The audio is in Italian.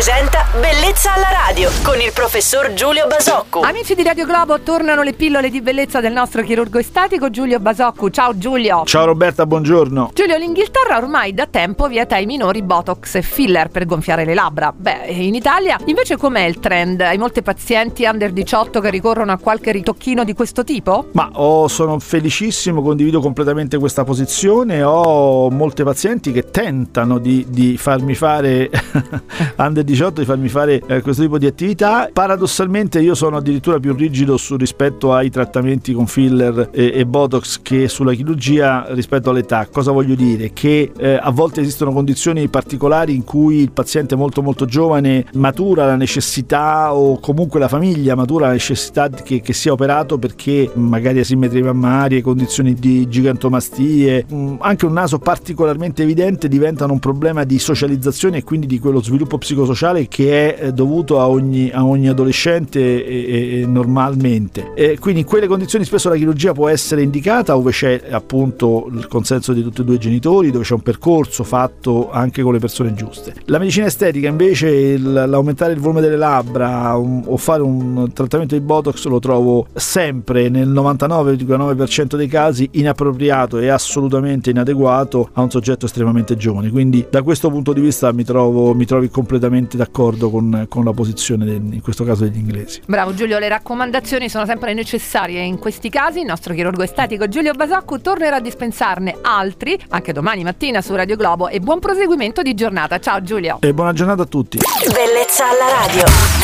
presenta Bellezza alla radio con il professor Giulio Basocco. Amici di Radio Globo, tornano le pillole di bellezza del nostro chirurgo estatico Giulio Basocco. Ciao Giulio. Ciao Roberta, buongiorno. Giulio, l'Inghilterra ormai da tempo vieta ai minori botox e filler per gonfiare le labbra. Beh, in Italia invece com'è il trend? Hai molti pazienti under 18 che ricorrono a qualche ritocchino di questo tipo? Ma oh, sono felicissimo, condivido completamente questa posizione. Ho molte pazienti che tentano di, di farmi fare under 18 di farmi fare eh, questo tipo di attività. Paradossalmente io sono addirittura più rigido su, rispetto ai trattamenti con filler e, e, botox che sulla chirurgia rispetto all'età. Cosa voglio dire? Che eh, a volte esistono condizioni particolari in cui il paziente molto molto giovane matura la necessità o comunque la famiglia matura la necessità che, che sia operato perché magari asimmetrie mammarie, condizioni di gigantomastie, mh, mm, anche un naso particolarmente evidente diventano un problema di socializzazione e quindi di quello sviluppo psicosociale che è eh, dovuto a ogni, a ogni adolescente e, e, normalmente. E quindi in quelle condizioni spesso la chirurgia può essere indicata dove c'è appunto il consenso di tutti e due i genitori, dove c'è un percorso fatto anche con le persone giuste. La medicina estetica invece l'aumentare il volume delle labbra un, o fare un trattamento di Botox lo trovo sempre nel 99,9% dei casi inappropriato e assolutamente inadeguato a un soggetto estremamente giovane. Quindi da questo punto di vista mi trovo, mi trovi completamente d'accordo con, con la posizione del, in questo caso degli inglesi. Bravo Giulio, le raccomandazioni sono sempre necessarie in questi casi. Il nostro chirurgo estetico Giulio Basaccu tornerà a dispensarne altri anche domani mattina su Radio Globo e buon proseguimento di giornata. Ciao Giulio. E buona giornata a tutti. Bellezza alla radio.